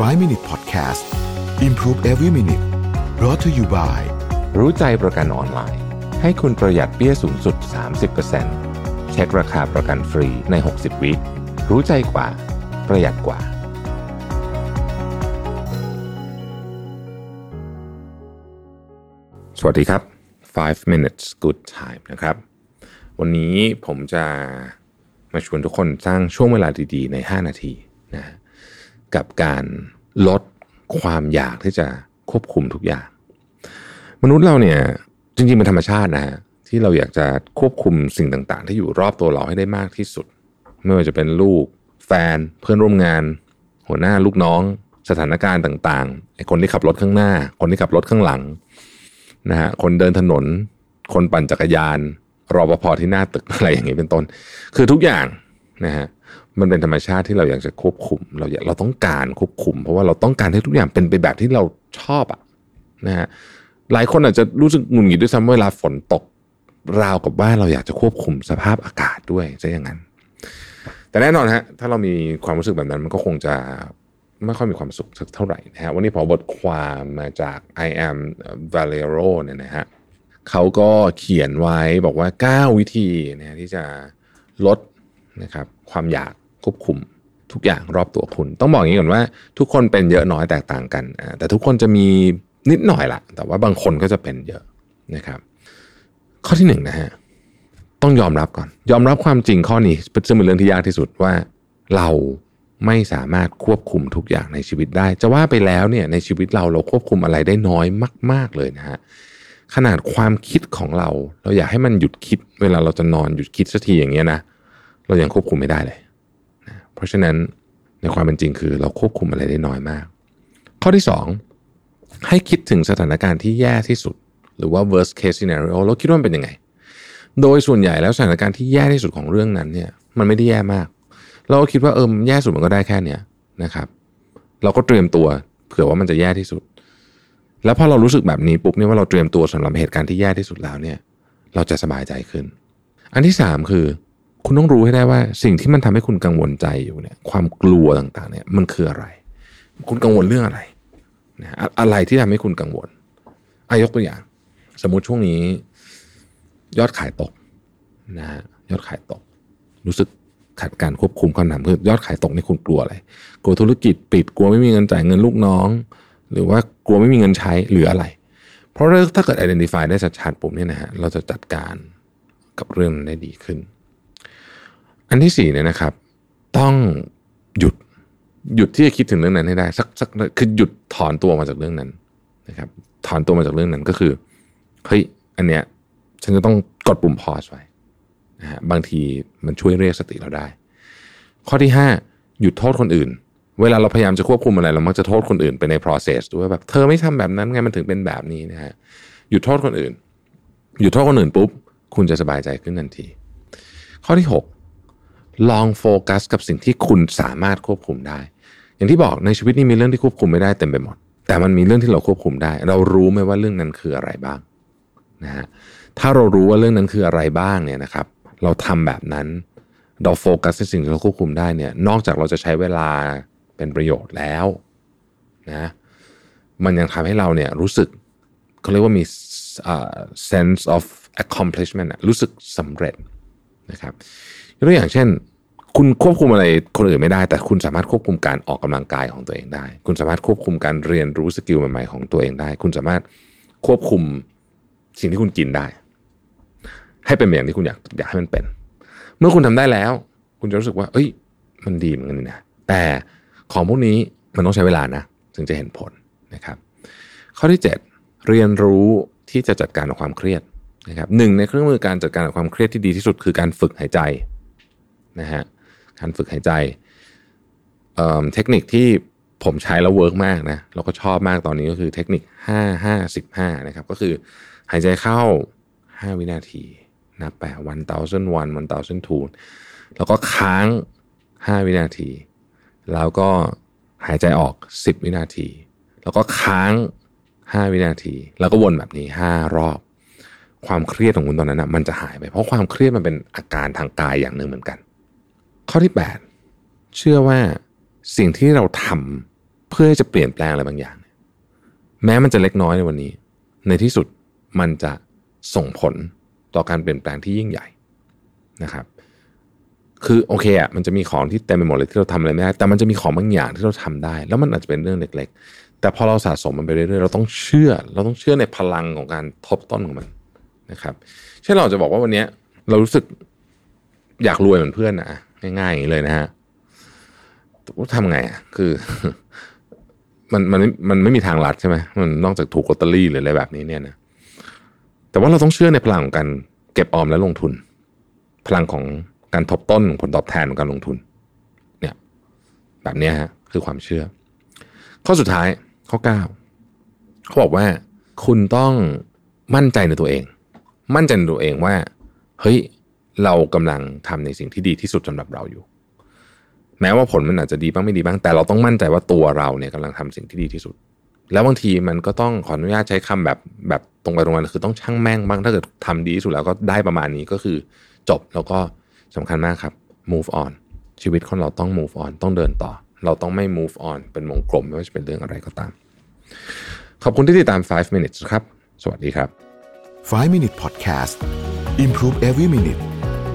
5 Minute Podcast Improve Every Minute brought to you by รู้ใจประกันออนไลน์ ให้คุณประหยัดเปี้ยสูงสุด 30%เช็คราคาประกันฟรีใน 60 วิรู้ใจกว่า ประหยัดกว่า สวัสดีครับ 5 minutes good time นะครับ วันนี้ผมจะมาชวนทุกคนสร้างช่วงเวลาดีๆ ใน 5 นาทีนะ กับการลดความอยากที่จะควบคุมทุกอย่าง มนุษย์เราเนี่ยจริงๆเป็นธรรมชาตินะฮะที่เราอยากจะควบคุมสิ่งต่างๆ ที่อยู่รอบตัวเราให้ได้มากที่สุด ไม่ว่าจะเป็นลูก แฟน เพื่อนร่วมงาน หัวหน้าลูกน้อง สถานการณ์ต่างๆไอ้คนที่ขับรถข้างหน้า คนที่ขับรถข้างหลังนะฮะคนเดินถนน คนปั่นจักรยานรอปภที่หน้าตึกอะไรอย่างนี้เป็นต้น คือทุกอย่างนะฮะ มันเป็นธรรมชาติที่เราอยากจะควบคุม เราเราต้องการควบคุม เพราะว่าเราต้องการให้ทุกอย่างเป็นไปแบบที่เราชอบอะนะฮะหลายคนอาจจะรู้สึกหงุดหงิดด้วยซ้ำเวลาฝนตกราวกับว่าเราอยากจะควบคุมสภาพอากาศด้วยซะอย่างนั้น แต่แน่นอนฮะถ้าเรามีความรู้สึกแบบนั้นมันก็คงจะไม่ค่อยมีความสุขสักเท่าไหร่นะฮะวันนี้พอบทความมาจาก I am Valero เนี่ยนะฮะเขาก็เขียนไว้บอกว่า 9 วิธีนะที่จะลดนะครับความอยาก ควบคุมทุกอย่างรอบตัวคุณ ต้องบอกอย่างนี้ก่อนว่า ทุกคนเป็นเยอะน้อยแตกต่างกันอ่าแต่ทุกคนจะมีนิดหน่อยละแต่ว่าบางคนก็จะเป็นเยอะนะครับ ข้อที่หนึ่งนะฮะต้องยอมรับก่อน ยอมรับความจริงข้อนี้ซึ่งเป็นเรื่องที่ยากที่สุดว่าเราไม่สามารถควบคุมทุกอย่างในชีวิตได้ จะว่าไปแล้วเนี่ยในชีวิตเราเราควบคุมอะไรได้น้อยมาก ๆเลยนะฮะขนาดความคิดของเรา เราอยากให้มันหยุดคิด เวลาเราจะนอนหยุดคิดสักทีอย่างเงี้ยนะเรายังควบคุมไม่ได้เลย เพราะฉะนั้นในความเป็นจริงคือเราควบคุมอะไรได้น้อยมาก ข้อที่ 2 ให้คิดถึงสถานการณ์ที่แย่ที่สุด หรือว่า worst case scenario เราคิดว่ามันเป็นยังไง โดยส่วนใหญ่แล้วสถานการณ์ที่แย่ที่สุดของเรื่องนั้นเนี่ยมันไม่ได้แย่มาก เราก็คิดว่าเออแย่สุดมันก็ได้แค่เนี้ยนะครับ เราก็เตรียมตัวเผื่อว่ามันจะแย่ที่สุด แล้วพอเรารู้สึกแบบนี้ปุ๊บเนี่ยว่าเราเตรียมตัวสำหรับเหตุการณ์ที่แย่ที่สุดแล้วเนี่ย เราจะสบายใจขึ้น อันที่สามคือ คุณต้องรู้ให้ได้ว่าสิ่งที่มันทำให้คุณกังวลใจอยู่เนี่ย ความกลัวต่างๆ เนี่ยมันคืออะไร คุณกังวลเรื่องอะไรนะอะไรที่ทำให้คุณกังวลอายกตัวอย่าง สมมุติช่วงนี้ ยอดขายตกนะฮะยอดขายตก รู้สึกขาดการควบคุมความนำคือยอดขายตกนี่คุณกลัวอะไรกลัวธุรกิจปิดกลัวไม่มีเงินจ่ายเงินลูกน้อง หรือว่ากลัวไม่มีเงินใช้หรืออะไร เพราะถ้าเกิด identify ได้ชัดๆปุ๊บเนี่ยนะฮะเราจะจัดการกับเรื่องมันได้ดีขึ้น อันที่สี่เนี่ยนะครับ ต้องหยุดหยุดที่จะคิดถึงเรื่องนั้นให้ได้สักสักคือหยุดถอนตัวมาจากเรื่องนั้นนะครับ ถอนตัวมาจากเรื่องนั้นก็คือเฮ้ยอันเนี้ยฉันจะต้องกดปุ่ม pause ไว้นะฮะบางทีมันช่วยเรียกสติเราได้ ข้อที่ห้าหยุดโทษคนอื่น เวลาเราพยายามจะควบคุมอะไรเรามักจะโทษคนอื่นไปใน process ด้วยแบบเธอไม่ทำแบบนั้นไงมันถึงเป็นแบบนี้นะฮะหยุดโทษคนอื่น หยุดโทษคนอื่นปุ๊บคุณจะสบายใจขึ้นทันที ข้อที่ 6 ลองโฟกัสกับสิ่งที่คุณสามารถควบคุมได้ อย่างที่บอกในชีวิตนี้มีเรื่องที่ควบคุมไม่ได้เต็มไปหมด แต่มันมีเรื่องที่เราควบคุมได้ เรารู้ไหมว่าเรื่องนั้นคืออะไรบ้างนะฮะถ้าเรารู้ว่าเรื่องนั้นคืออะไรบ้างเนี่ยนะครับ เราทำแบบนั้น เราโฟกัสในสิ่งที่เราควบคุมได้เนี่ย นอกจากเราจะใช้เวลาเป็นประโยชน์แล้วนะมันยังทำให้เราเนี่ยรู้สึกเขาเรียกว่ามี uh, sense of accomplishment รู้สึกสำเร็จนะครับ ตัวอย่างเช่น คุณควบคุมอะไรคนอื่นไม่ได้ แต่คุณสามารถควบคุมการออกกำลังกายของตัวเองได้ คุณสามารถควบคุมการเรียนรู้สกิลใหม่ๆของตัวเองได้ คุณสามารถควบคุมสิ่งที่คุณกินได้ ให้เป็นอย่างที่คุณอยากอยากให้มันเป็น เมื่อคุณทำได้แล้ว คุณจะรู้สึกว่า เอ้ย มันดีเหมือนกันนี่นะแต่ของพวกนี้มันต้องใช้เวลานะถึงจะเห็นผลนะครับ ข้อที่ 7 เรียนรู้ที่จะจัดการกับความเครียดนะครับหนึ่งในเครื่องมือการจัดการกับความเครียดที่ดีที่สุดคือการฝึกหายใจ นะฮะการฝึกหายใจ เทคนิคที่ผมใช้แล้ว work มากนะแล้วก็ชอบมากตอนนี้ก็คือเทคนิค 5 5 15นะครับก็คือหายใจเข้า 5 วินาทีนับไป one thousand one one thousand two แล้วก็ค้าง 5 วินาที แล้วก็หายใจออก 10 วินาที แล้วก็ค้าง 5 วินาที แล้วก็วนแบบนี้ 5 รอบ ความเครียดของคุณตอนนั้นนะมันจะหายไปเพราะความเครียดมันเป็นอาการทางกายอย่างหนึ่งเหมือนกัน ข้อที่ 8 เชื่อว่าสิ่งที่เราทำเพื่อจะเปลี่ยนแปลงอะไรบางอย่าง แม้มันจะเล็กน้อยในวันนี้ ในที่สุดมันจะส่งผลต่อการเปลี่ยนแปลงที่ยิ่งใหญ่นะครับ คือโอเคอะมันจะมีของที่เต็มไปหมดเลยที่เราทำอะไรไม่ได้ แต่มันจะมีของบางอย่างที่เราทำได้ แล้วมันอาจจะเป็นเรื่องเล็ก ๆ แต่พอเราสะสมมันไปเรื่อยๆเราต้องเชื่อ เราต้องเชื่อในพลังของการทบต้นของมันนะครับเช่นเราจะบอกว่าวันนี้เรารู้สึกอยากรวยเหมือนเพื่อนนะ ง่ายๆอย่างนี้เลยนะฮะทำไงอะคือ มันมันมันไม่มีทางลัดใช่ไหมมันนอกจากถูกลอตเตอรี่หรืออะไรแบบนี้เนี่ยนะแต่ว่าเราต้องเชื่อในพลังของการเก็บออมและลงทุน พลังของการทบต้นผลตอบแทนของการลงทุน เนี่ย แบบนี้ฮะ คือความเชื่อ ข้อสุดท้ายข้อเก้าเขาบอกว่าคุณต้องมั่นใจในตัวเอง มั่นใจในตัวเองว่า เฮ้ย เรากำลังทำในสิ่งที่ดีที่สุดสำหรับเราอยู่ แม้ว่าผลมันอาจจะดีบ้างไม่ดีบ้าง แต่เราต้องมั่นใจว่าตัวเราเนี่ยกำลังทำสิ่งที่ดีที่สุด แล้วบางทีมันก็ต้องขออนุญาตใช้คำแบบแบบตรงไปตรงมาคือต้องช่างแม่งบ้างถ้าเกิดทำดีที่สุดแล้วก็ได้ประมาณนี้ก็คือจบแล้วก็สำคัญมากครับ move on ชีวิตของเราต้อง move on ต้องเดินต่อ เราต้องไม่ move on เป็นวงกลมไม่ว่าจะเป็นเรื่องอะไรก็ตาม ขอบคุณที่ติดตาม 5 minutes ครับ สวัสดีครับ 5 Minute Podcast Improve Every Minute